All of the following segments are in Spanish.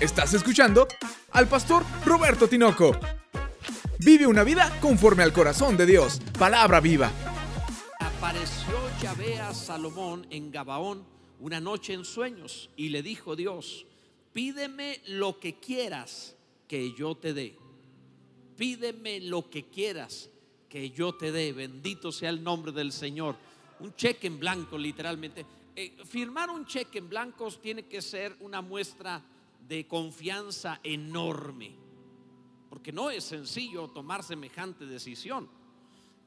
Estás escuchando al pastor Roberto Tinoco. Vive una vida conforme al corazón de Dios. Palabra viva. Apareció Yahvé a Salomón en Gabaón una noche en sueños y le dijo Dios, pídeme lo que quieras que yo te dé. Pídeme lo que quieras que yo te dé. Bendito sea el nombre del Señor. Un cheque en blanco, literalmente. Eh, firmar un cheque en blanco tiene que ser una muestra de confianza enorme, porque no es sencillo tomar semejante decisión.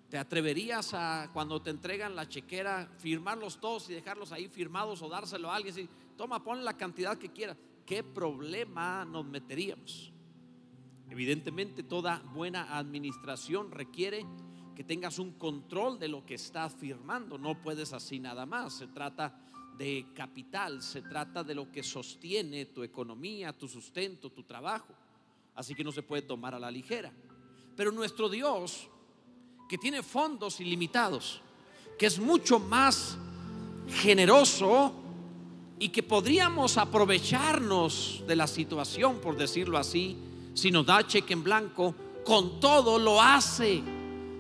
¿Te atreverías a, cuando te entregan la chequera, firmarlos todos y dejarlos ahí firmados o dárselo a alguien? Y, Toma, pon la cantidad que quieras. ¿Qué problema nos meteríamos? Evidentemente toda buena administración requiere que tengas un control de lo que estás firmando. No puedes así nada más. Se trata de capital, se trata de lo que sostiene tu economía, tu sustento, tu trabajo. Así que no se puede tomar a la ligera. Pero nuestro Dios, que tiene fondos ilimitados, que es mucho más generoso y que podríamos aprovecharnos de la situación, por decirlo así, si nos da cheque en blanco, con todo lo hace.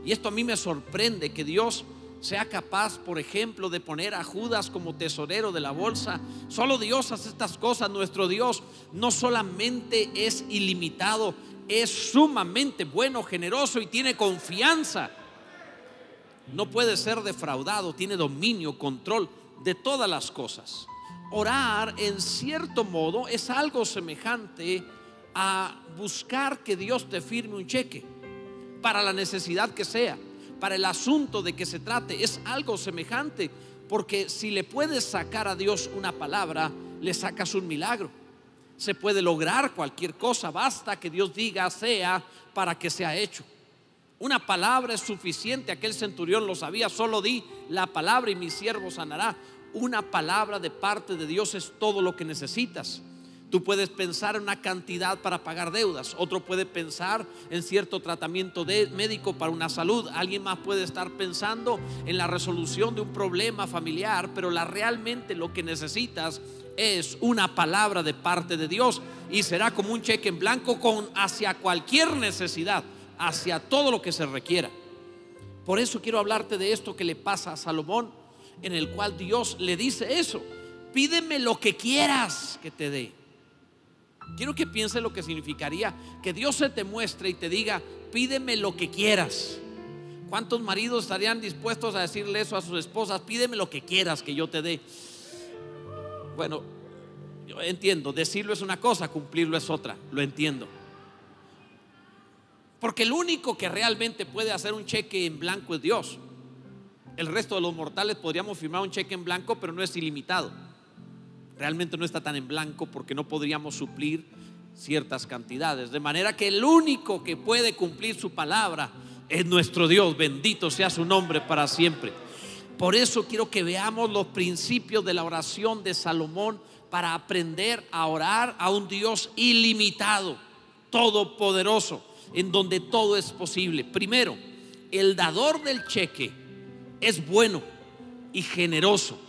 Y esto a mí me sorprende que Dios sea capaz, por ejemplo, de poner a Judas como tesorero de la bolsa. Solo Dios hace estas cosas. Nuestro Dios no solamente es ilimitado, es sumamente bueno, generoso y tiene confianza. No puede ser defraudado, tiene dominio, control de todas las cosas. Orar, en cierto modo, es algo semejante a buscar que Dios te firme un cheque para la necesidad que sea para el asunto de que se trate. Es algo semejante, porque si le puedes sacar a Dios una palabra, le sacas un milagro. Se puede lograr cualquier cosa, basta que Dios diga sea para que sea hecho. Una palabra es suficiente, aquel centurión lo sabía, solo di la palabra y mi siervo sanará. Una palabra de parte de Dios es todo lo que necesitas. Tú puedes pensar en una cantidad para pagar deudas, otro puede pensar en cierto tratamiento de médico para una salud, alguien más puede estar pensando en la resolución de un problema familiar, pero la realmente lo que necesitas es una palabra de parte de Dios y será como un cheque en blanco con hacia cualquier necesidad, hacia todo lo que se requiera. Por eso quiero hablarte de esto que le pasa a Salomón, en el cual Dios le dice eso, pídeme lo que quieras que te dé. Quiero que piense lo que significaría que Dios se te muestre y te diga, pídeme lo que quieras. ¿Cuántos maridos estarían dispuestos a decirle eso a sus esposas? Pídeme lo que quieras que yo te dé. Bueno, yo entiendo, decirlo es una cosa, cumplirlo es otra, lo entiendo. Porque el único que realmente puede hacer un cheque en blanco es Dios. El resto de los mortales podríamos firmar un cheque en blanco, pero no es ilimitado realmente no está tan en blanco porque no podríamos suplir ciertas cantidades. De manera que el único que puede cumplir su palabra es nuestro Dios. Bendito sea su nombre para siempre. Por eso quiero que veamos los principios de la oración de Salomón para aprender a orar a un Dios ilimitado, todopoderoso, en donde todo es posible. Primero, el dador del cheque es bueno y generoso.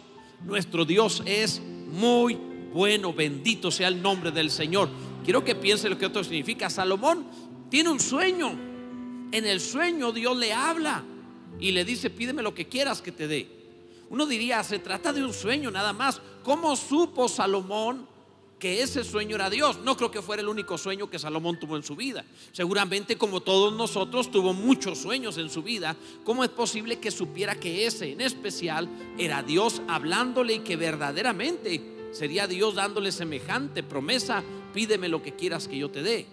Nuestro Dios es muy bueno, bendito sea el nombre del Señor. Quiero que piense lo que esto significa. Salomón tiene un sueño. En el sueño Dios le habla y le dice, pídeme lo que quieras que te dé. Uno diría, se trata de un sueño nada más. ¿Cómo supo Salomón que ese sueño era Dios? No creo que fuera el único sueño que Salomón tuvo en su vida. Seguramente como todos nosotros tuvo muchos sueños en su vida. ¿Cómo es posible que supiera que ese en especial era Dios hablándole y que verdaderamente Sería Dios dándole semejante promesa, pídeme lo que quieras que yo te dé.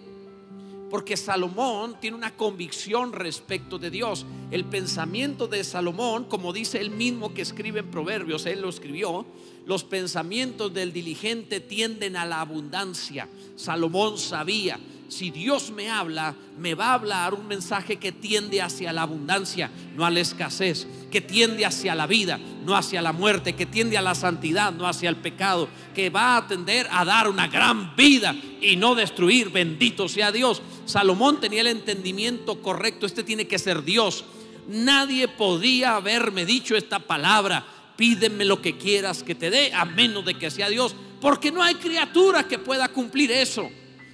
Porque Salomón tiene una convicción respecto de Dios. El pensamiento de Salomón, como dice él mismo que escribe en Proverbios, él lo escribió, los pensamientos del diligente tienden a la abundancia. Salomón sabía si Dios me habla, me va a hablar un mensaje que tiende hacia la abundancia, no a la escasez, que tiende hacia la vida, no hacia la muerte, que tiende a la santidad, no hacia el pecado, que va a tender a dar una gran vida y no destruir. Bendito sea Dios. Salomón tenía el entendimiento correcto, este tiene que ser Dios. Nadie podía haberme dicho esta palabra, pídeme lo que quieras que te dé, a menos de que sea Dios Porque no hay criatura que pueda cumplir eso.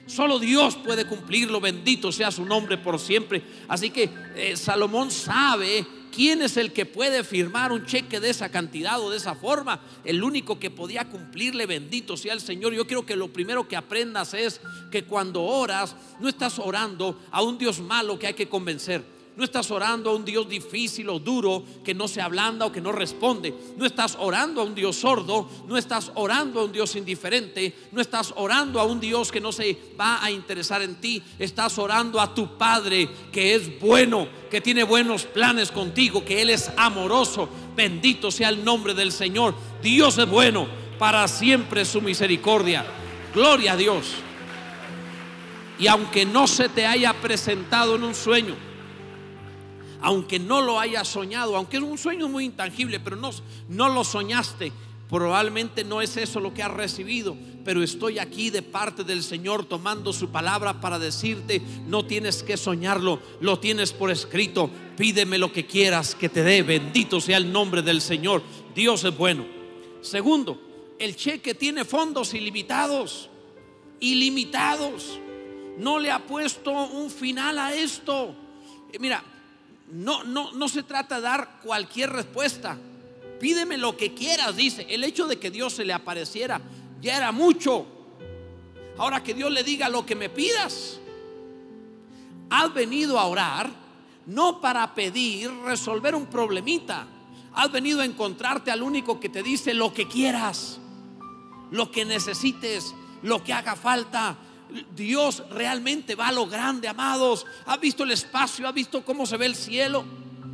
Solo Dios puede cumplirlo. Bendito sea su nombre por siempre. Así que eh, Salomón sabe quién es el que puede firmar un cheque de esa cantidad o de esa forma. El único que podía cumplirle, bendito sea el Señor. Yo quiero que lo primero que aprendas es que cuando oras, no estás orando a un Dios malo que hay que convencer no estás orando a un Dios difícil o duro que no se ablanda o que no responde. No estás orando a un Dios sordo. No estás orando a un Dios indiferente. No estás orando a un Dios que no se va a interesar en ti. Estás orando a tu Padre que es bueno, que tiene buenos planes contigo, que Él es amoroso. Bendito sea el nombre del Señor. Dios es bueno. Para siempre su misericordia. Gloria a Dios. Y aunque no se te haya presentado en un sueño, aunque no lo hayas soñado, aunque es un sueño muy intangible, pero no, no lo soñaste, probablemente no es eso lo que has recibido, pero estoy aquí de parte del Señor tomando su palabra para decirte, no tienes que soñarlo, lo tienes por escrito, pídeme lo que quieras que te dé, bendito sea el nombre del Señor, Dios es bueno. Segundo, el cheque tiene fondos ilimitados, ilimitados, no le ha puesto un final a esto. Mira, no, no, no se trata de dar cualquier respuesta. Pídeme lo que quieras, dice. El hecho de que Dios se le apareciera ya era mucho. Ahora que Dios le diga lo que me pidas. Has venido a orar no para pedir resolver un problemita. Has venido a encontrarte al único que te dice lo que quieras, lo que necesites, lo que haga falta, Dios realmente va a lo grande, amados. ¿Ha visto el espacio? ¿Ha visto cómo se ve el cielo?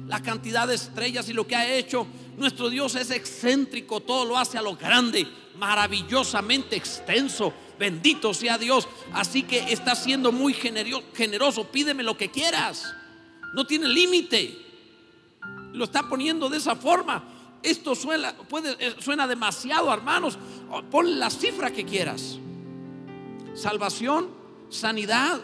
La cantidad de estrellas y lo que ha hecho. Nuestro Dios es excéntrico, todo lo hace a lo grande, maravillosamente extenso. Bendito sea Dios. Así que está siendo muy generoso. Pídeme lo que quieras. No tiene límite. Lo está poniendo de esa forma. Esto suena, puede, eh, suena demasiado, hermanos. Pon la cifra que quieras salvación, sanidad,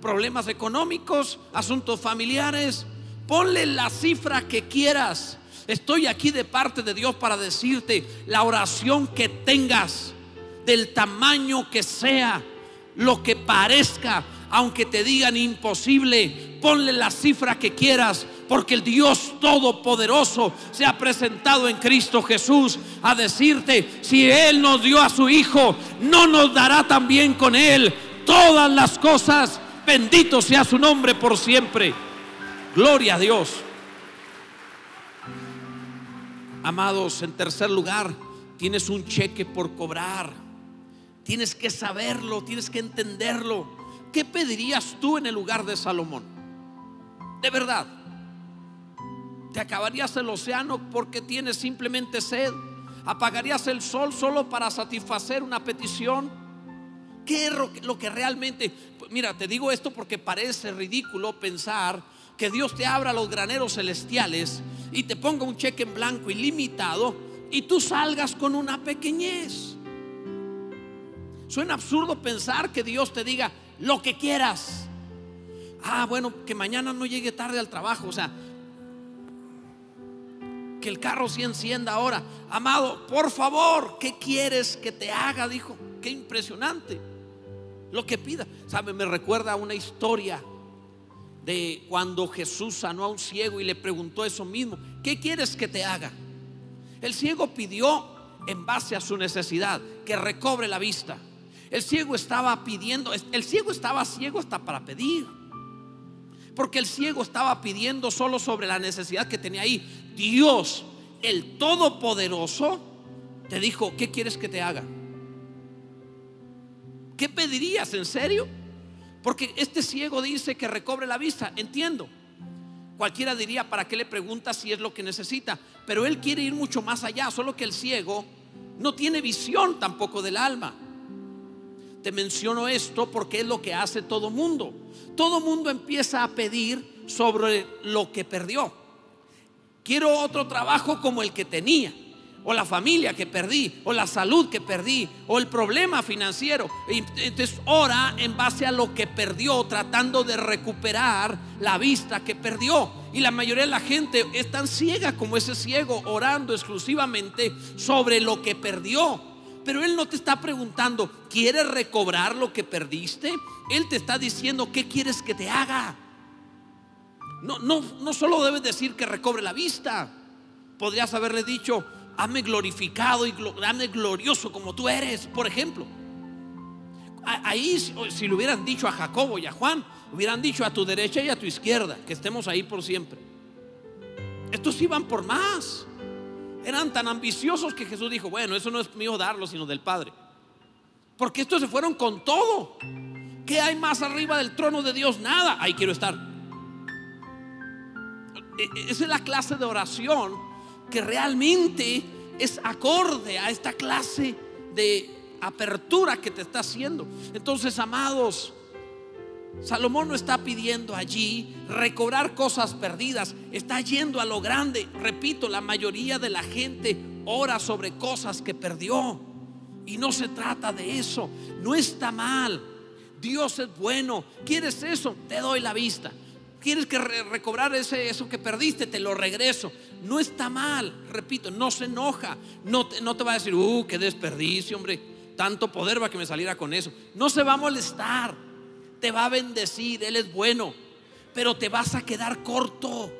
problemas económicos, asuntos familiares. Ponle la cifra que quieras. Estoy aquí de parte de Dios para decirte la oración que tengas, del tamaño que sea, lo que parezca, aunque te digan imposible, ponle la cifra que quieras, porque el Dios Todopoderoso se ha presentado en Cristo Jesús a decirte, si Él nos dio a su Hijo, no nos dará también con Él todas las cosas. Bendito sea su nombre por siempre. Gloria a Dios. Amados, en tercer lugar, tienes un cheque por cobrar. Tienes que saberlo, tienes que entenderlo. ¿qué pedirías tú en el lugar de Salomón? De verdad. ¿Te acabarías el océano porque tienes simplemente sed? ¿Apagarías el sol solo para satisfacer una petición? ¿Qué es lo que realmente... Mira, te digo esto porque parece ridículo pensar que Dios te abra los graneros celestiales y te ponga un cheque en blanco ilimitado y tú salgas con una pequeñez. Suena absurdo pensar que Dios te diga, lo que quieras. Ah, bueno, que mañana no llegue tarde al trabajo, o sea, que el carro sí encienda ahora. Amado, por favor, ¿qué quieres que te haga? Dijo, qué impresionante. Lo que pida. ¿Sabe? Me recuerda una historia de cuando Jesús sanó a un ciego y le preguntó eso mismo. ¿Qué quieres que te haga? El ciego pidió en base a su necesidad que recobre la vista. El ciego estaba pidiendo, el ciego estaba ciego hasta para pedir. Porque el ciego estaba pidiendo solo sobre la necesidad que tenía ahí. Dios, el Todopoderoso, te dijo, ¿qué quieres que te haga? ¿Qué pedirías en serio? Porque este ciego dice que recobre la vista, entiendo. Cualquiera diría, ¿para qué le pregunta si es lo que necesita? Pero él quiere ir mucho más allá, solo que el ciego no tiene visión tampoco del alma. Te menciono esto porque es lo que hace todo mundo. Todo mundo empieza a pedir sobre lo que perdió. Quiero otro trabajo como el que tenía, o la familia que perdí, o la salud que perdí, o el problema financiero. Entonces ora en base a lo que perdió, tratando de recuperar la vista que perdió. Y la mayoría de la gente es tan ciega como ese ciego, orando exclusivamente sobre lo que perdió Pero Él no te está preguntando, ¿quieres recobrar lo que perdiste? Él te está diciendo, ¿qué quieres que te haga? No, no, no solo debes decir que recobre la vista. Podrías haberle dicho, hazme glorificado y hazme glorioso como tú eres, por ejemplo. Ahí, si le hubieran dicho a Jacobo y a Juan, hubieran dicho a tu derecha y a tu izquierda, que estemos ahí por siempre. Estos iban por más. Eran tan ambiciosos que Jesús dijo, bueno, eso no es mío darlo, sino del Padre. Porque estos se fueron con todo. ¿Qué hay más arriba del trono de Dios? Nada. Ahí quiero estar. E, e, esa es la clase de oración que realmente es acorde a esta clase de apertura que te está haciendo. Entonces, amados, Salomón no está pidiendo allí recobrar cosas perdidas, está yendo a lo grande. Repito, la mayoría de la gente ora sobre cosas que perdió. Y no se trata de eso, no está mal. Dios es bueno. ¿Quieres eso? Te doy la vista. ¿Quieres que recobrar ese, eso que perdiste? Te lo regreso. No está mal, repito, no se enoja. No te, no te va a decir, uh, qué desperdicio, hombre. Tanto poder va que me saliera con eso. No se va a molestar. Te va a bendecir. Él es bueno. Pero te vas a quedar corto.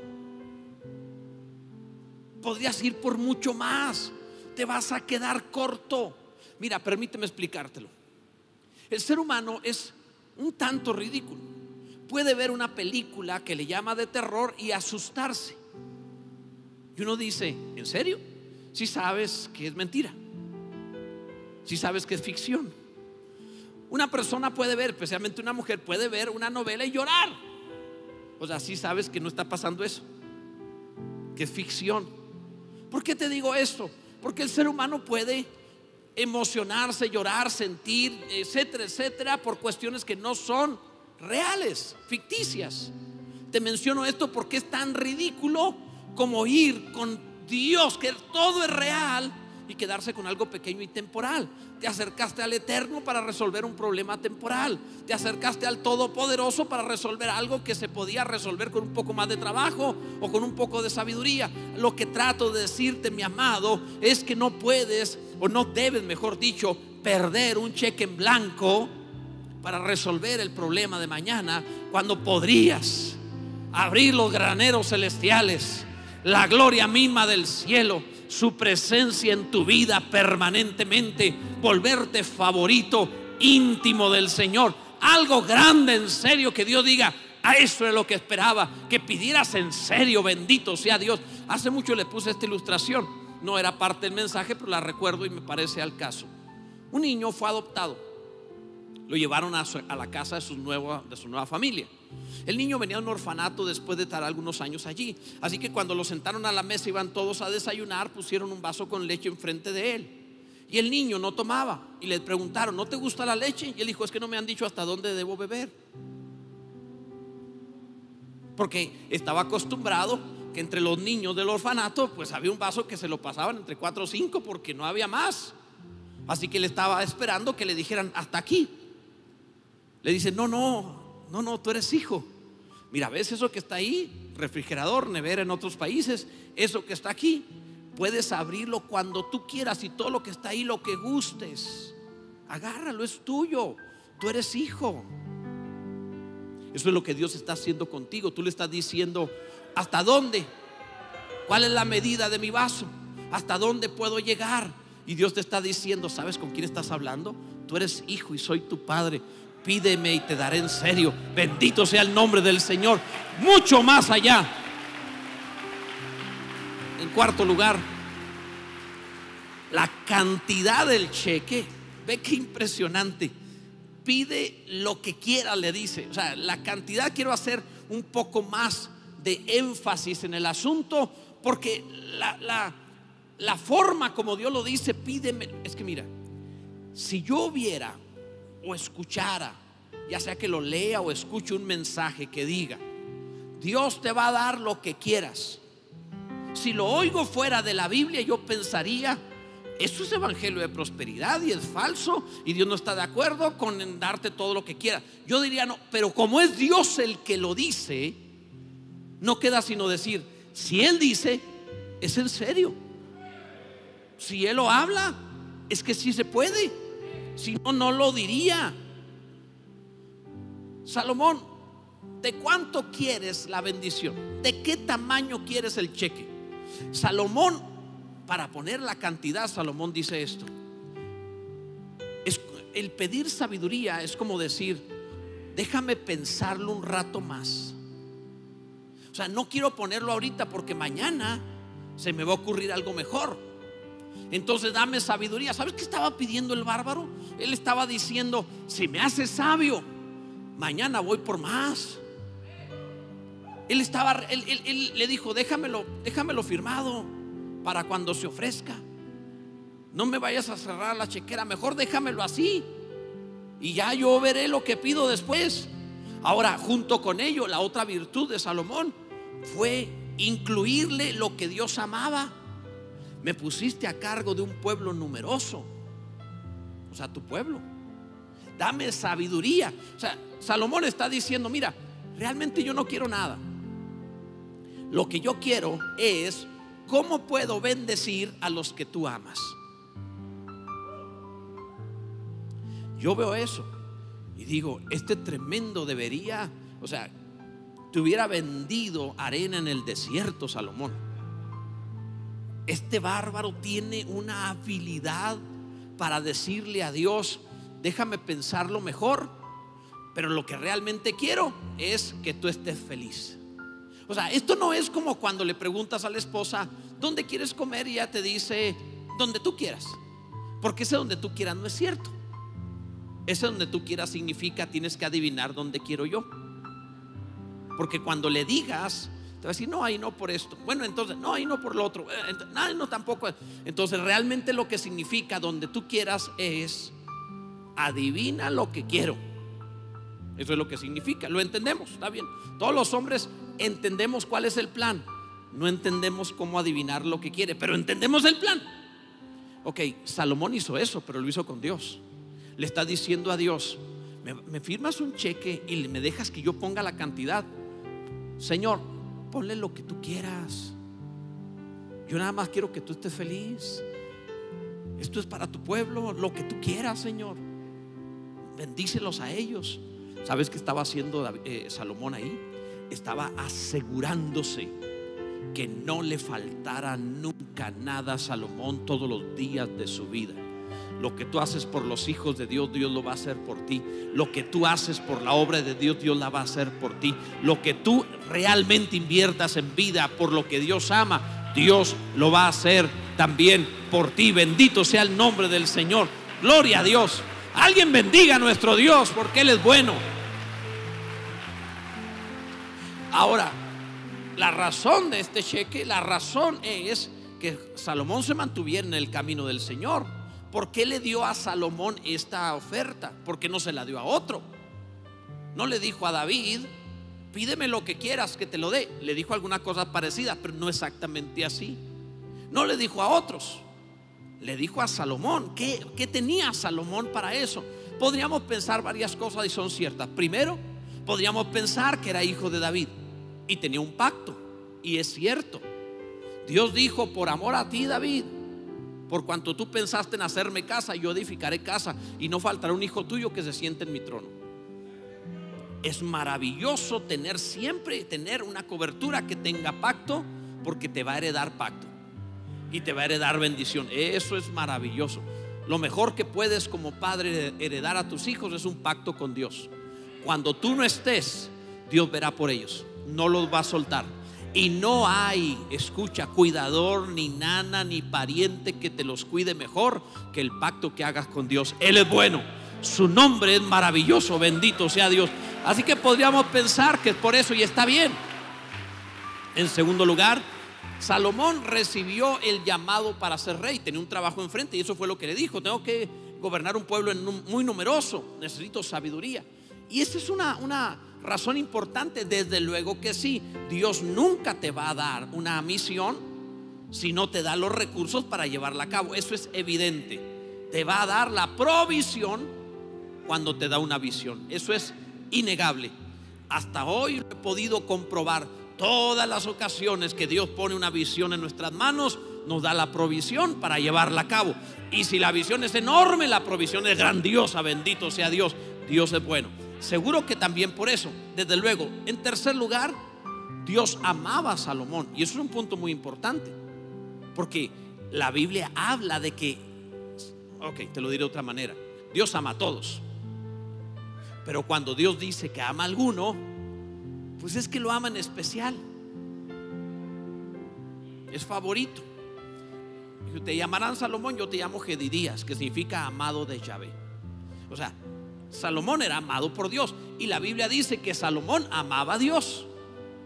Podrías ir por mucho más. Te vas a quedar corto. Mira, permíteme explicártelo. El ser humano es un tanto ridículo. Puede ver una película que le llama de terror y asustarse. Y uno dice, ¿en serio? Si sabes que es mentira. Si sabes que es ficción. Una persona puede ver, especialmente una mujer, puede ver una novela y llorar. O sea, si sabes que no está pasando eso. Que es ficción. ¿Por qué te digo esto? Porque el ser humano puede emocionarse, llorar, sentir, etcétera, etcétera, por cuestiones que no son reales, ficticias. Te menciono esto porque es tan ridículo como ir con Dios, que todo es real, y quedarse con algo pequeño y temporal. Te acercaste al Eterno para resolver un problema temporal. Te acercaste al Todopoderoso para resolver algo que se podía resolver con un poco más de trabajo o con un poco de sabiduría. Lo que trato de decirte, mi amado, es que no puedes, o no debes, mejor dicho, perder un cheque en blanco para resolver el problema de mañana cuando podrías abrir los graneros celestiales, la gloria misma del cielo su presencia en tu vida permanentemente, volverte favorito íntimo del Señor. Algo grande en serio que Dios diga, a eso es lo que esperaba, que pidieras en serio, bendito sea Dios. Hace mucho le puse esta ilustración, no era parte del mensaje, pero la recuerdo y me parece al caso. Un niño fue adoptado, lo llevaron a, la casa de su, nueva, de su nueva familia. El niño venía a un orfanato después de estar algunos años allí. Así que cuando lo sentaron a la mesa, iban todos a desayunar, pusieron un vaso con leche enfrente de él. Y el niño no tomaba. Y le preguntaron, ¿no te gusta la leche? Y él dijo, es que no me han dicho hasta dónde debo beber. Porque estaba acostumbrado que entre los niños del orfanato, pues había un vaso que se lo pasaban entre cuatro o cinco porque no había más. Así que él estaba esperando que le dijeran, hasta aquí. Le dice, no, no, no, no, tú eres hijo. Mira, ¿ves eso que está ahí? Refrigerador, nevera en otros países. Eso que está aquí, puedes abrirlo cuando tú quieras y todo lo que está ahí, lo que gustes. Agárralo, es tuyo. Tú eres hijo. Eso es lo que Dios está haciendo contigo. Tú le estás diciendo, ¿hasta dónde? ¿Cuál es la medida de mi vaso? ¿Hasta dónde puedo llegar? Y Dios te está diciendo, ¿sabes con quién estás hablando? Tú eres hijo y soy tu padre pídeme y te daré en serio. Bendito sea el nombre del Señor. Mucho más allá. En cuarto lugar, la cantidad del cheque. Ve qué impresionante. Pide lo que quiera, le dice. O sea, la cantidad quiero hacer un poco más de énfasis en el asunto porque la, la, la forma como Dios lo dice, pídeme. Es que mira, si yo viera o escuchara, ya sea que lo lea o escuche un mensaje que diga, Dios te va a dar lo que quieras. Si lo oigo fuera de la Biblia, yo pensaría, eso es evangelio de prosperidad y es falso y Dios no está de acuerdo con darte todo lo que quiera. Yo diría, no, pero como es Dios el que lo dice, no queda sino decir, si Él dice, es en serio. Si Él lo habla, es que sí se puede. Si no, no lo diría. Salomón, ¿de cuánto quieres la bendición? ¿De qué tamaño quieres el cheque? Salomón, para poner la cantidad, Salomón dice esto. Es, el pedir sabiduría es como decir, déjame pensarlo un rato más. O sea, no quiero ponerlo ahorita porque mañana se me va a ocurrir algo mejor. Entonces dame sabiduría. ¿Sabes qué estaba pidiendo el bárbaro? Él estaba diciendo, si me haces sabio, mañana voy por más. Él estaba, él, le dijo, déjamelo, déjamelo firmado para cuando se ofrezca. No me vayas a cerrar la chequera, mejor déjamelo así. Y ya yo veré lo que pido después. Ahora, junto con ello, la otra virtud de Salomón fue incluirle lo que Dios amaba. Me pusiste a cargo de un pueblo numeroso. O sea, tu pueblo. Dame sabiduría. O sea, Salomón está diciendo, mira, realmente yo no quiero nada. Lo que yo quiero es cómo puedo bendecir a los que tú amas. Yo veo eso y digo, este tremendo debería, o sea, te hubiera vendido arena en el desierto, Salomón. Este bárbaro tiene una habilidad para decirle a Dios, déjame pensarlo mejor, pero lo que realmente quiero es que tú estés feliz. O sea, esto no es como cuando le preguntas a la esposa, ¿dónde quieres comer? Y ella te dice, donde tú quieras. Porque ese donde tú quieras no es cierto. Ese donde tú quieras significa tienes que adivinar dónde quiero yo. Porque cuando le digas, te va a decir, no, ahí no por esto. Bueno, entonces, no, ahí no por lo otro. Eh, no, no tampoco. Entonces, realmente lo que significa donde tú quieras es, adivina lo que quiero. Eso es lo que significa. Lo entendemos, está bien. Todos los hombres entendemos cuál es el plan. No entendemos cómo adivinar lo que quiere, pero entendemos el plan. Ok, Salomón hizo eso, pero lo hizo con Dios. Le está diciendo a Dios, me, firmas un cheque y me dejas que yo ponga la cantidad. Señor, ponle lo que tú quieras. Yo nada más quiero que tú estés feliz. Esto es para tu pueblo, lo que tú quieras, Señor. Bendícelos a ellos. ¿Sabes qué estaba haciendo eh, Salomón ahí? Estaba asegurándose que no le faltara nunca nada a Salomón todos los días de su vida. Lo que tú haces por los hijos de Dios, Dios lo va a hacer por ti. Lo que tú haces por la obra de Dios, Dios la va a hacer por ti. Lo que tú realmente inviertas en vida por lo que Dios ama, Dios lo va a hacer también por ti. Bendito sea el nombre del Señor. Gloria a Dios. Alguien bendiga a nuestro Dios porque Él es bueno. Ahora, la razón de este cheque, la razón es que Salomón se mantuviera en el camino del Señor. ¿Por qué le dio a Salomón esta oferta? ¿Por qué no se la dio a otro? No le dijo a David, pídeme lo que quieras que te lo dé. Le dijo alguna cosa parecida, pero no exactamente así. No le dijo a otros, le dijo a Salomón. ¿Qué, qué tenía Salomón para eso? Podríamos pensar varias cosas y son ciertas. Primero, podríamos pensar que era hijo de David y tenía un pacto. Y es cierto. Dios dijo, por amor a ti, David, por cuanto tú pensaste en hacerme casa, yo edificaré casa y no faltará un hijo tuyo que se siente en mi trono. Es maravilloso tener siempre, tener una cobertura que tenga pacto, porque te va a heredar pacto y te va a heredar bendición. Eso es maravilloso. Lo mejor que puedes como padre heredar a tus hijos es un pacto con Dios. Cuando tú no estés, Dios verá por ellos. No los va a soltar. Y no hay, escucha, cuidador, ni nana, ni pariente que te los cuide mejor que el pacto que hagas con Dios. Él es bueno. Su nombre es maravilloso, bendito sea Dios. Así que podríamos pensar que es por eso y está bien. En segundo lugar, Salomón recibió el llamado para ser rey. Tenía un trabajo enfrente y eso fue lo que le dijo. Tengo que gobernar un pueblo muy numeroso. Necesito sabiduría. Y esa es una, una razón importante, desde luego que sí. Dios nunca te va a dar una misión si no te da los recursos para llevarla a cabo. Eso es evidente. Te va a dar la provisión cuando te da una visión. Eso es innegable. Hasta hoy he podido comprobar todas las ocasiones que Dios pone una visión en nuestras manos, nos da la provisión para llevarla a cabo. Y si la visión es enorme, la provisión es grandiosa, bendito sea Dios. Dios es bueno. Seguro que también por eso, desde luego. En tercer lugar, Dios amaba a Salomón. Y eso es un punto muy importante. Porque la Biblia habla de que, ok, te lo diré de otra manera. Dios ama a todos. Pero cuando Dios dice que ama a alguno, pues es que lo ama en especial. Es favorito. Te llamarán Salomón, yo te llamo Gedidías, que significa amado de Yahvé. O sea, Salomón era amado por Dios. Y la Biblia dice que Salomón amaba a Dios.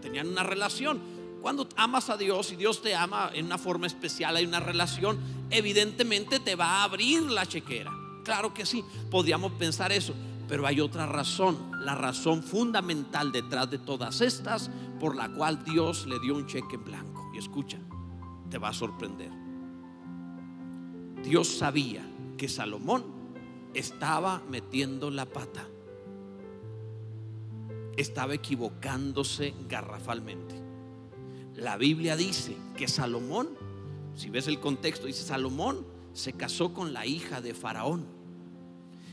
Tenían una relación. Cuando amas a Dios y Dios te ama en una forma especial, hay una relación, evidentemente te va a abrir la chequera. Claro que sí, podríamos pensar eso. Pero hay otra razón, la razón fundamental detrás de todas estas, por la cual Dios le dio un cheque en blanco. Y escucha, te va a sorprender. Dios sabía que Salomón estaba metiendo la pata. Estaba equivocándose garrafalmente. La Biblia dice que Salomón, si ves el contexto, dice Salomón se casó con la hija de Faraón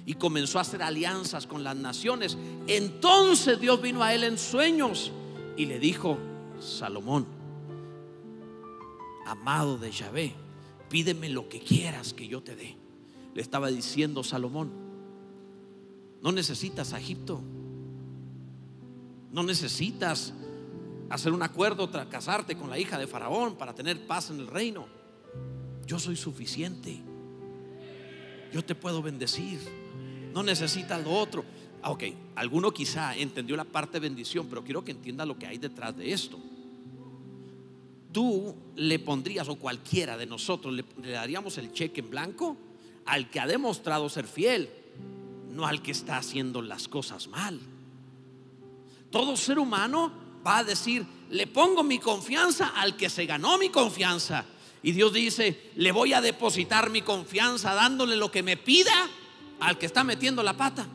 y comenzó a hacer alianzas con las naciones. Entonces Dios vino a él en sueños y le dijo, Salomón, amado de Yahvé, pídeme lo que quieras que yo te dé. Le estaba diciendo Salomón, no necesitas a Egipto, no necesitas hacer un acuerdo tras casarte con la hija de Faraón para tener paz en el reino. Yo soy suficiente. Yo te puedo bendecir no necesita lo otro. Ah, ok, alguno quizá entendió la parte de bendición, pero quiero que entienda lo que hay detrás de esto. Tú le pondrías, o cualquiera de nosotros, le daríamos el cheque en blanco al que ha demostrado ser fiel, no al que está haciendo las cosas mal. Todo ser humano va a decir, le pongo mi confianza al que se ganó mi confianza. Y Dios dice, le voy a depositar mi confianza dándole lo que me pida al que está metiendo la pata.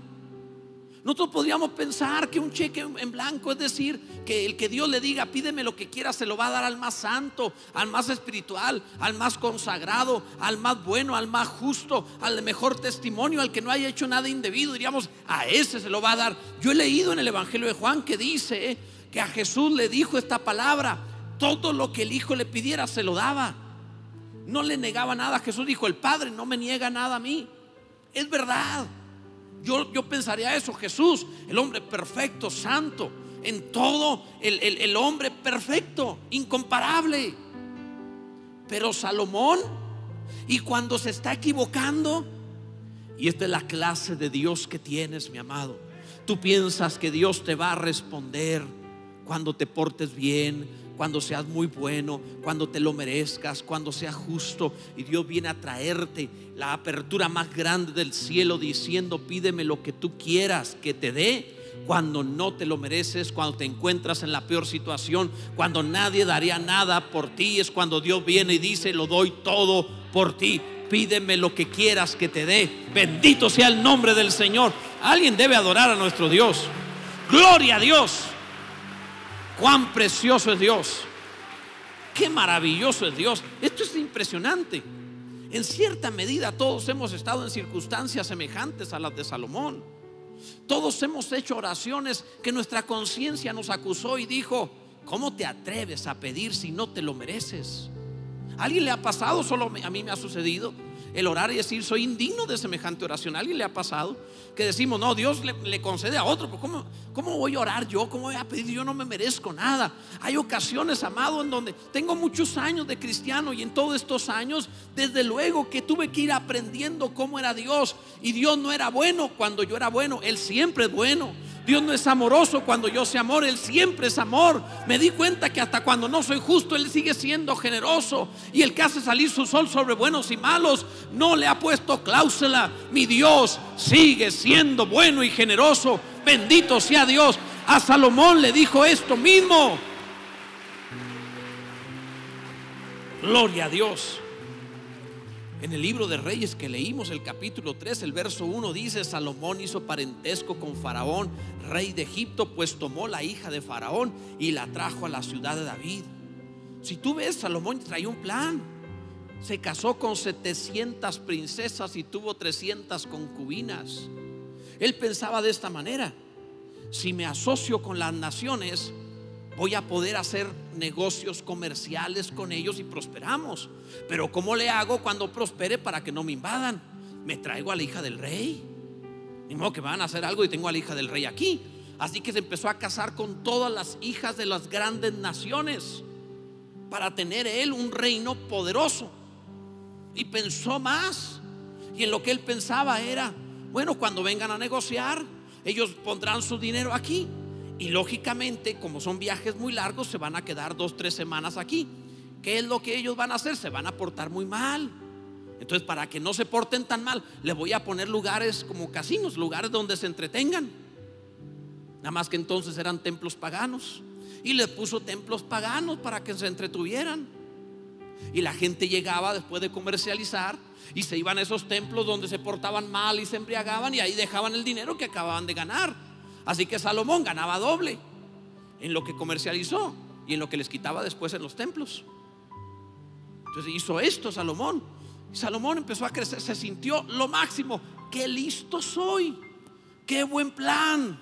Nosotros podríamos pensar que un cheque en blanco es decir, que el que Dios le diga, pídeme lo que quiera, se lo va a dar al más santo, al más espiritual, al más consagrado, al más bueno, al más justo, al de mejor testimonio, al que no haya hecho nada indebido. Diríamos, a ese se lo va a dar. Yo he leído en el Evangelio de Juan que dice eh, que a Jesús le dijo esta palabra, todo lo que el Hijo le pidiera se lo daba. No le negaba nada. Jesús dijo, el Padre no me niega nada a mí. Es verdad. Yo, yo pensaría eso. Jesús, el hombre perfecto, santo, en todo, el, el hombre perfecto, incomparable. Pero Salomón, y cuando se está equivocando, y esta es la clase de Dios que tienes, mi amado. Tú piensas que Dios te va a responder cuando te portes bien, cuando seas muy bueno, cuando te lo merezcas, cuando seas justo. Y Dios viene a traerte la apertura más grande del cielo diciendo, pídeme lo que tú quieras que te dé. Cuando no te lo mereces, cuando te encuentras en la peor situación, cuando nadie daría nada por ti, es cuando Dios viene y dice, lo doy todo por ti pídeme lo que quieras que te dé. Bendito sea el nombre del Señor. Alguien debe adorar a nuestro Dios. Gloria a Dios. Cuán precioso es Dios. Qué maravilloso es Dios. Esto es impresionante. En cierta medida todos hemos estado en circunstancias semejantes a las de Salomón. Todos hemos hecho oraciones que nuestra conciencia nos acusó y dijo, ¿cómo te atreves a pedir si no te lo mereces? ¿A ¿Alguien le ha pasado? Solo a mí me ha sucedido el orar y decir, soy indigno de semejante oración. ¿A alguien le ha pasado? Que decimos, no, Dios le, concede a otro. ¿cómo, ¿Cómo voy a orar yo? ¿Cómo voy a pedir? Yo no me merezco nada. Hay ocasiones, amado, en donde tengo muchos años de cristiano y en todos estos años, desde luego que tuve que ir aprendiendo cómo era Dios. Y Dios no era bueno cuando yo era bueno. Él siempre es bueno. Dios no es amoroso cuando yo sé amor, Él siempre es amor. Me di cuenta que hasta cuando no soy justo, Él sigue siendo generoso. Y el que hace salir su sol sobre buenos y malos, no le ha puesto cláusula. Mi Dios sigue siendo bueno y generoso. Bendito sea Dios. A Salomón le dijo esto mismo. Gloria a Dios. En el libro de Reyes que leímos el capítulo 3, el verso 1 dice, Salomón hizo parentesco con Faraón, rey de Egipto, pues tomó la hija de Faraón y la trajo a la ciudad de David. Si tú ves, Salomón traía un plan. Se casó con 700 princesas y tuvo 300 concubinas. Él pensaba de esta manera, si me asocio con las naciones, voy a poder hacer negocios comerciales con ellos y prosperamos. Pero ¿cómo le hago cuando prospere para que no me invadan? Me traigo a la hija del rey. Ni modo que van a hacer algo y tengo a la hija del rey aquí. Así que se empezó a casar con todas las hijas de las grandes naciones para tener él un reino poderoso. Y pensó más. Y en lo que él pensaba era, bueno, cuando vengan a negociar, ellos pondrán su dinero aquí. Y lógicamente, como son viajes muy largos, se van a quedar dos, tres semanas aquí. ¿Qué es lo que ellos van a hacer? Se van a portar muy mal. Entonces, para que no se porten tan mal, le voy a poner lugares como casinos, lugares donde se entretengan. Nada más que entonces eran templos paganos. Y le puso templos paganos para que se entretuvieran. Y la gente llegaba después de comercializar y se iban a esos templos donde se portaban mal y se embriagaban y ahí dejaban el dinero que acababan de ganar. Así que Salomón ganaba doble en lo que comercializó y en lo que les quitaba después en los templos. Entonces hizo esto Salomón. Salomón empezó a crecer, se sintió lo máximo. Qué listo soy, qué buen plan.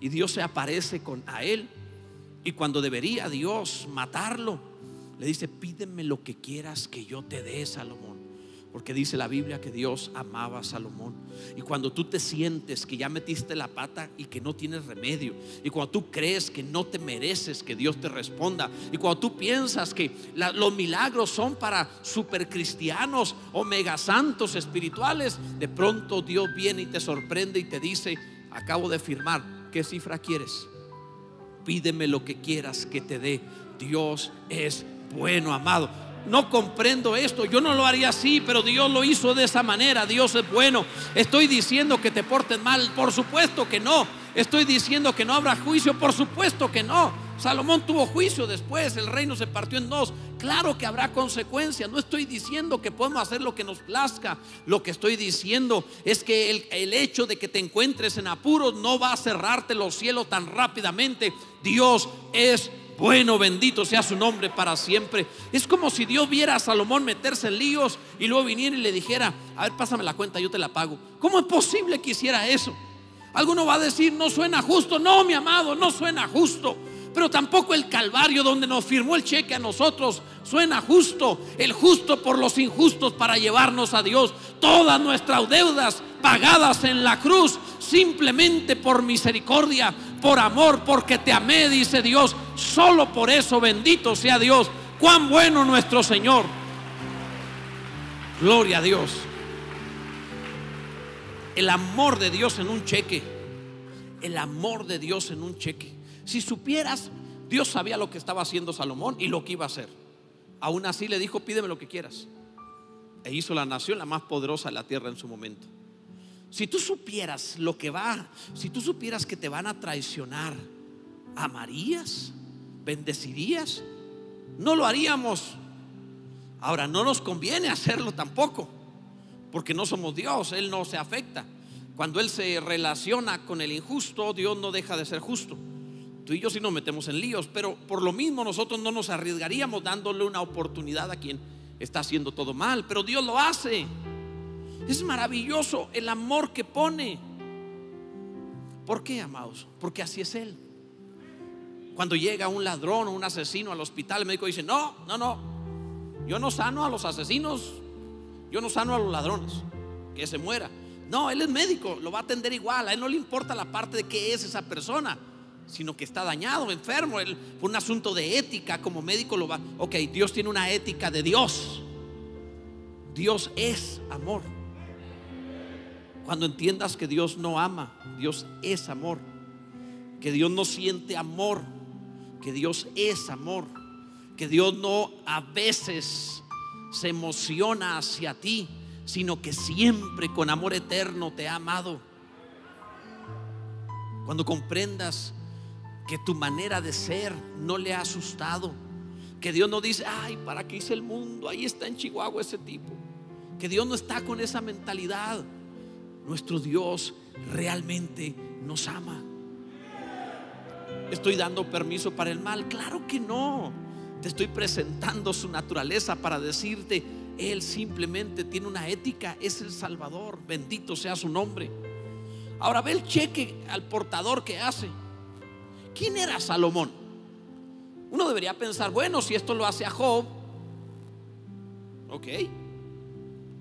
Y Dios se aparece con a él. Y cuando debería Dios matarlo, le dice, pídeme lo que quieras que yo te dé, Salomón. Porque dice la Biblia que Dios amaba a Salomón. Y cuando tú te sientes que ya metiste la pata y que no tienes remedio, y cuando tú crees que no te mereces que Dios te responda, y cuando tú piensas que los milagros son para supercristianos o megasantos espirituales, de pronto Dios viene y te sorprende y te dice, acabo de firmar, ¿qué cifra quieres? Pídeme lo que quieras que te dé. Dios es bueno, amado no comprendo esto, yo no lo haría así, pero Dios lo hizo de esa manera, Dios es bueno. Estoy diciendo que te portes mal, por supuesto que no. Estoy diciendo que no habrá juicio, por supuesto que no. Salomón tuvo juicio después, el reino se partió en dos. Claro que habrá consecuencias, no estoy diciendo que podemos hacer lo que nos plazca. Lo que estoy diciendo es que el, el hecho de que te encuentres en apuros no va a cerrarte los cielos tan rápidamente. Dios es bueno, bendito sea su nombre para siempre. Es como si Dios viera a Salomón meterse en líos y luego viniera y le dijera, a ver, pásame la cuenta, yo te la pago. ¿Cómo es posible que hiciera eso? Alguno va a decir, no suena justo. No, mi amado, no suena justo. Pero tampoco el Calvario donde nos firmó el cheque a nosotros suena justo. El justo por los injustos para llevarnos a Dios. Todas nuestras deudas pagadas en la cruz simplemente por misericordia, por amor, porque te amé, dice Dios. Solo por eso bendito sea Dios. Cuán bueno nuestro Señor. Gloria a Dios. El amor de Dios en un cheque. El amor de Dios en un cheque. Si supieras, Dios sabía lo que estaba haciendo Salomón y lo que iba a hacer. Aún así le dijo, pídeme lo que quieras. E hizo la nación la más poderosa de la tierra en su momento. Si tú supieras lo que va, si tú supieras que te van a traicionar, ¿amarías? ¿Bendecirías? No lo haríamos. Ahora, no nos conviene hacerlo tampoco, porque no somos Dios, Él no se afecta. Cuando Él se relaciona con el injusto, Dios no deja de ser justo. Tú y yo sí nos metemos en líos, pero por lo mismo nosotros no nos arriesgaríamos dándole una oportunidad a quien está haciendo todo mal, pero Dios lo hace. Es maravilloso el amor que pone. ¿Por qué, amados? Porque así es Él. Cuando llega un ladrón o un asesino al hospital, el médico dice, no, no, no, yo no sano a los asesinos, yo no sano a los ladrones, que se muera. No, Él es médico, lo va a atender igual, a Él no le importa la parte de qué es esa persona, sino que está dañado, enfermo, él, por un asunto de ética, como médico lo va. Ok, Dios tiene una ética de Dios. Dios es amor. Cuando entiendas que Dios no ama, Dios es amor. Que Dios no siente amor, que Dios es amor. Que Dios no a veces se emociona hacia ti, sino que siempre con amor eterno te ha amado. Cuando comprendas que tu manera de ser no le ha asustado, que Dios no dice, ay, ¿para qué hice el mundo? Ahí está en Chihuahua ese tipo. Que Dios no está con esa mentalidad nuestro Dios realmente nos ama. ¿Estoy dando permiso para el mal? Claro que no. Te estoy presentando su naturaleza para decirte, Él simplemente tiene una ética, es el Salvador, bendito sea su nombre. Ahora ve el cheque al portador que hace. ¿Quién era Salomón? Uno debería pensar, bueno, si esto lo hace a Job, ok.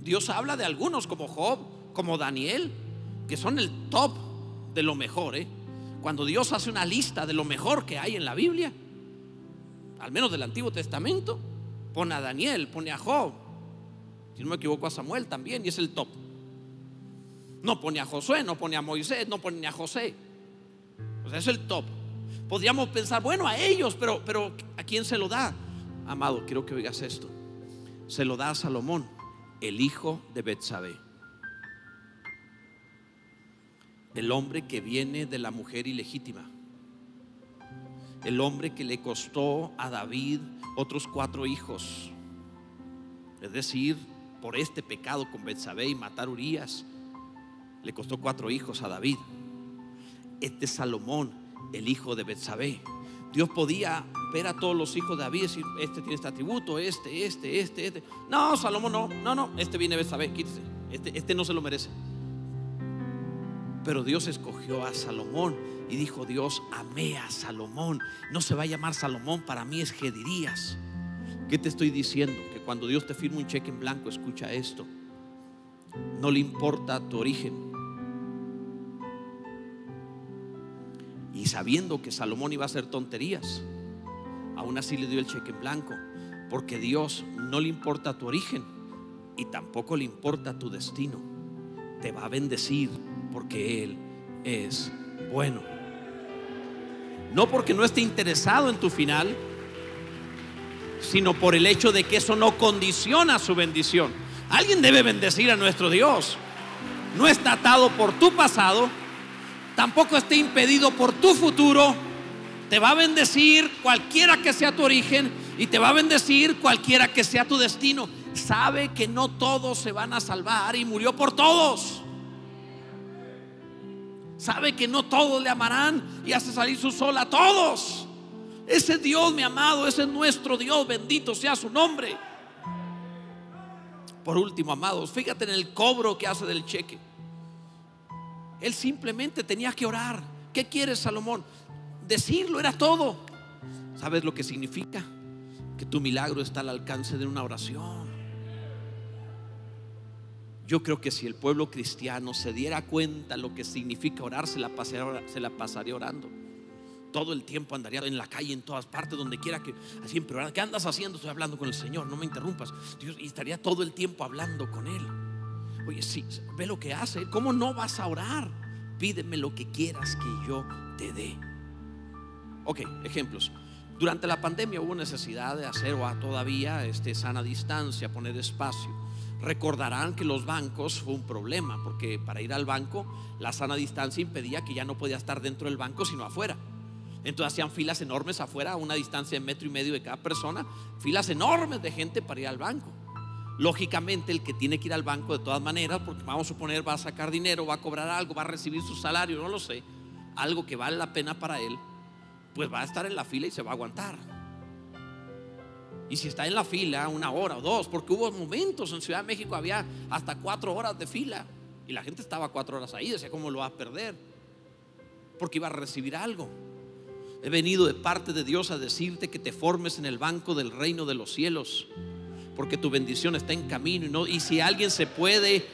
Dios habla de algunos como Job, como Daniel, que son el top de lo mejor. ¿eh? Cuando Dios hace una lista de lo mejor que hay en la Biblia, al menos del Antiguo Testamento, pone a Daniel, pone a Job, si no me equivoco a Samuel también, y es el top. No pone a Josué, no pone a Moisés, no pone a José. O es el top. Podríamos pensar, bueno, a ellos, pero, pero ¿a quién se lo da? Amado, quiero que oigas esto. Se lo da a Salomón el hijo de Betsabé. El hombre que viene de la mujer ilegítima. El hombre que le costó a David otros cuatro hijos. Es decir, por este pecado con Betsabé y matar Urias, le costó cuatro hijos a David. Este Salomón, el hijo de Betsabé. Dios podía ver a todos los hijos de David y decir, este tiene este atributo, este, este, este, este. No, Salomón no, no, no, este viene Betsabé, quítese. Este, este no se lo merece. Pero Dios escogió a Salomón y dijo Dios, amé a Salomón. No se va a llamar Salomón, para mí es Gedirías. ¿Qué te estoy diciendo? Que cuando Dios te firma un cheque en blanco, escucha esto. No le importa tu origen. Y sabiendo que Salomón iba a hacer tonterías, aún así le dio el cheque en blanco. Porque Dios no le importa tu origen y tampoco le importa tu destino. Te va a bendecir porque Él es bueno. No porque no esté interesado en tu final, sino por el hecho de que eso no condiciona su bendición. Alguien debe bendecir a nuestro Dios. No está atado por tu pasado, tampoco está impedido por tu futuro. Te va a bendecir cualquiera que sea tu origen y te va a bendecir cualquiera que sea tu destino. Sabe que no todos se van a salvar y murió por todos. Sabe que no todos le amarán y hace salir su sol a todos. Ese Dios, mi amado, ese es nuestro Dios, bendito sea su nombre. Por último, amados, fíjate en el cobro que hace del cheque. Él simplemente tenía que orar. ¿Qué quieres, Salomón? Decirlo, era todo. ¿Sabes lo que significa? Que tu milagro está al alcance de una oración. Yo creo que si el pueblo cristiano se diera cuenta lo que significa orar, se la pasaría, orando. Todo el tiempo andaría en la calle, en todas partes, donde quiera que siempre orando. ¿Qué andas haciendo? Estoy hablando con el Señor, no me interrumpas. Dios, y estaría todo el tiempo hablando con Él. Oye, sí, ve lo que hace. ¿Cómo no vas a orar? Pídeme lo que quieras que yo te dé. Ok, ejemplos. Durante la pandemia hubo necesidad de hacer o todavía este, sana distancia, poner espacio. Recordarán que los bancos fue un problema, porque para ir al banco la sana distancia impedía que ya no podía estar dentro del banco, sino afuera. Entonces hacían filas enormes afuera, a una distancia de metro y medio de cada persona, filas enormes de gente para ir al banco. Lógicamente el que tiene que ir al banco de todas maneras, porque vamos a suponer va a sacar dinero, va a cobrar algo, va a recibir su salario, no lo sé, algo que vale la pena para él, pues va a estar en la fila y se va a aguantar. Y si está en la fila una hora o dos, porque hubo momentos en Ciudad de México había hasta cuatro horas de fila y la gente estaba cuatro horas ahí, decía, ¿cómo lo va a perder? Porque iba a recibir algo. He venido de parte de Dios a decirte que te formes en el banco del reino de los cielos, porque tu bendición está en camino. Y, no, y si alguien se puede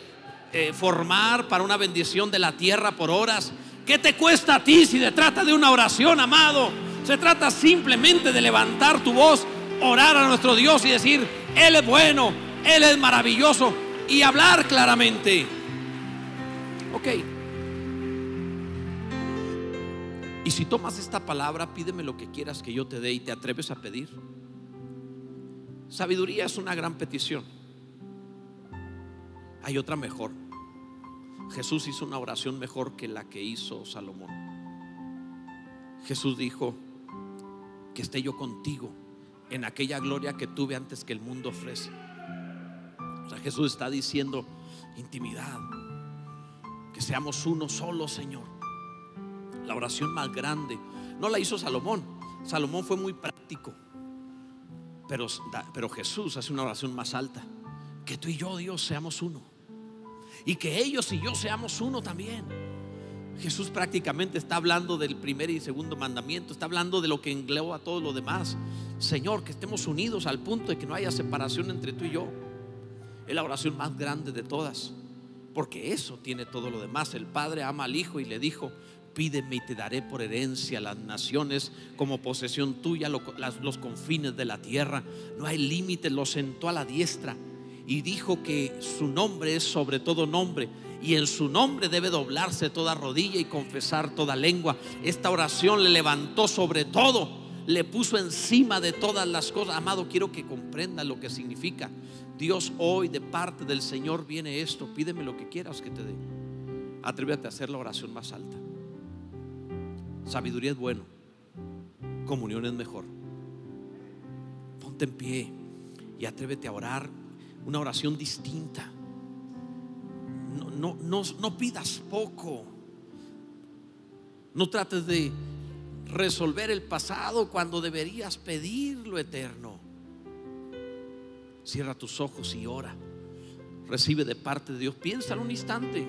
eh, formar para una bendición de la tierra por horas, ¿qué te cuesta a ti si se trata de una oración, amado? Se trata simplemente de levantar tu voz orar a nuestro Dios y decir, Él es bueno, Él es maravilloso y hablar claramente. Ok. Y si tomas esta palabra, pídeme lo que quieras que yo te dé y te atreves a pedir. Sabiduría es una gran petición. Hay otra mejor. Jesús hizo una oración mejor que la que hizo Salomón. Jesús dijo, que esté yo contigo en aquella gloria que tuve antes que el mundo ofrece. Jesús está diciendo intimidad, que seamos uno solo, Señor. La oración más grande no la hizo Salomón. Salomón fue muy práctico, pero, pero Jesús hace una oración más alta, que tú y yo, Dios, seamos uno. Y que ellos y yo seamos uno también. Jesús prácticamente está hablando del primer y segundo mandamiento, está hablando de lo que engloba todo lo demás. Señor, que estemos unidos al punto de que no haya separación entre tú y yo. Es la oración más grande de todas, porque eso tiene todo lo demás. El Padre ama al Hijo y le dijo, pídeme y te daré por herencia las naciones como posesión tuya, los confines de la tierra. No hay límites, lo sentó a la diestra y dijo que su nombre es sobre todo nombre y en su nombre debe doblarse toda rodilla y confesar toda lengua. Esta oración le levantó sobre todo, le puso encima de todas las cosas. Amado, quiero que comprenda lo que significa. Dios hoy de parte del Señor viene esto, pídeme lo que quieras que te dé. Atrévete a hacer la oración más alta. Sabiduría es bueno, comunión es mejor. Ponte en pie y atrévete a orar una oración distinta no, no, pidas poco. No trates de resolver el pasado cuando deberías pedir lo eterno. Cierra tus ojos y ora. Recibe de parte de Dios. Piénsalo un instante.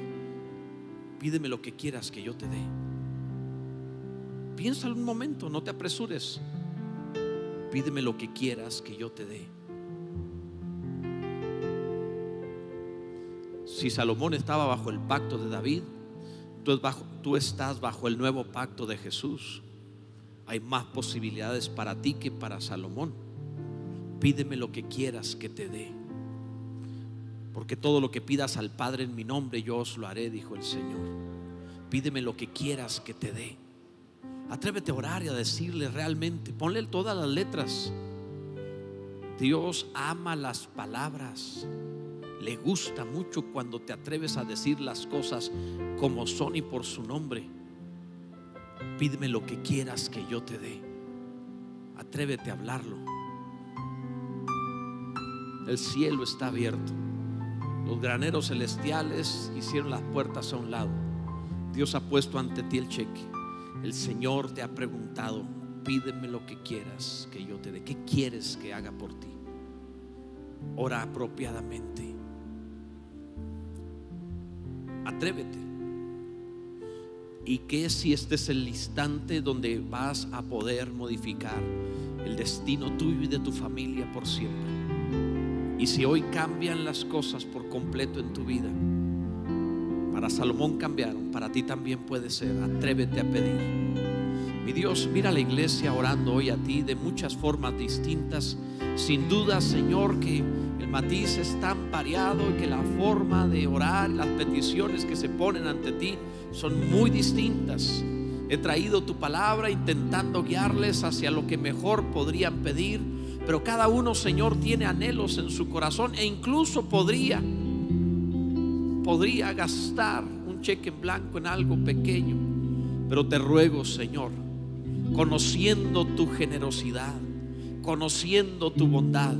Pídeme lo que quieras que yo te dé. Piénsalo un momento, no te apresures. Pídeme lo que quieras que yo te dé. Si Salomón estaba bajo el pacto de David, tú, estás bajo el nuevo pacto de Jesús. Hay más posibilidades para ti que para Salomón. Pídeme lo que quieras que te dé. Porque todo lo que pidas al Padre en mi nombre, yo os lo haré, dijo el Señor. Pídeme lo que quieras que te dé. Atrévete a orar y a decirle realmente, ponle todas las letras. Dios ama las palabras le gusta mucho cuando te atreves a decir las cosas como son y por su nombre. Pídeme lo que quieras que yo te dé. Atrévete a hablarlo. El cielo está abierto. Los graneros celestiales hicieron las puertas a un lado. Dios ha puesto ante ti el cheque. El Señor te ha preguntado, pídeme lo que quieras que yo te dé. ¿Qué quieres que haga por ti? Ora apropiadamente. Atrévete. ¿Y qué si este es el instante donde vas a poder modificar el destino tuyo y de tu familia por siempre? Y si hoy cambian las cosas por completo en tu vida, para Salomón cambiaron, para ti también puede ser. Atrévete a pedir. Mi Dios, mira la iglesia orando hoy a ti de muchas formas distintas. Sin duda, Señor, que matiz es tan variado y que la forma de orar, las peticiones que se ponen ante ti son muy distintas. He traído tu palabra intentando guiarles hacia lo que mejor podrían pedir, pero cada uno, Señor, tiene anhelos en su corazón e incluso podría, podría gastar un cheque en blanco en algo pequeño. Pero te ruego, Señor, conociendo tu generosidad, conociendo tu bondad,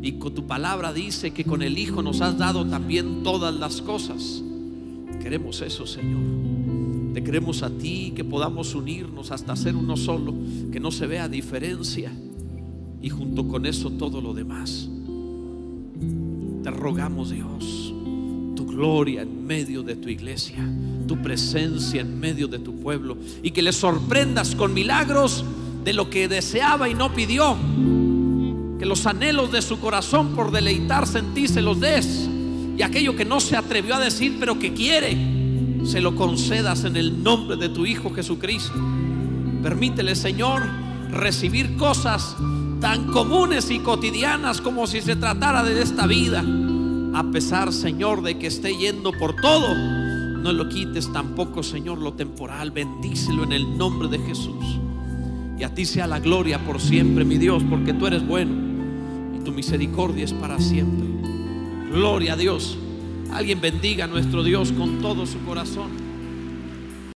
y con tu palabra dice que con el Hijo nos has dado también todas las cosas. Queremos eso, Señor. Te queremos a ti, que podamos unirnos hasta ser uno solo, que no se vea diferencia. Y junto con eso todo lo demás. Te rogamos, Dios, gloria en medio de tu iglesia, tu presencia en medio de tu pueblo. Y que le sorprendas con milagros de lo que deseaba y no pidió que los anhelos de su corazón por deleitarse en ti se los des. Y aquello que no se atrevió a decir, pero que quiere, se lo concedas en el nombre de tu Hijo Jesucristo. Permítele, Señor, recibir cosas tan comunes y cotidianas como si se tratara de esta vida. A pesar, Señor, de que esté yendo por todo, no lo quites tampoco, Señor, lo temporal. Bendícelo en el nombre de Jesús. Y a ti sea la gloria por siempre, mi Dios, porque tú eres bueno tu misericordia es para siempre. Gloria a Dios. Alguien bendiga a nuestro Dios con todo su corazón.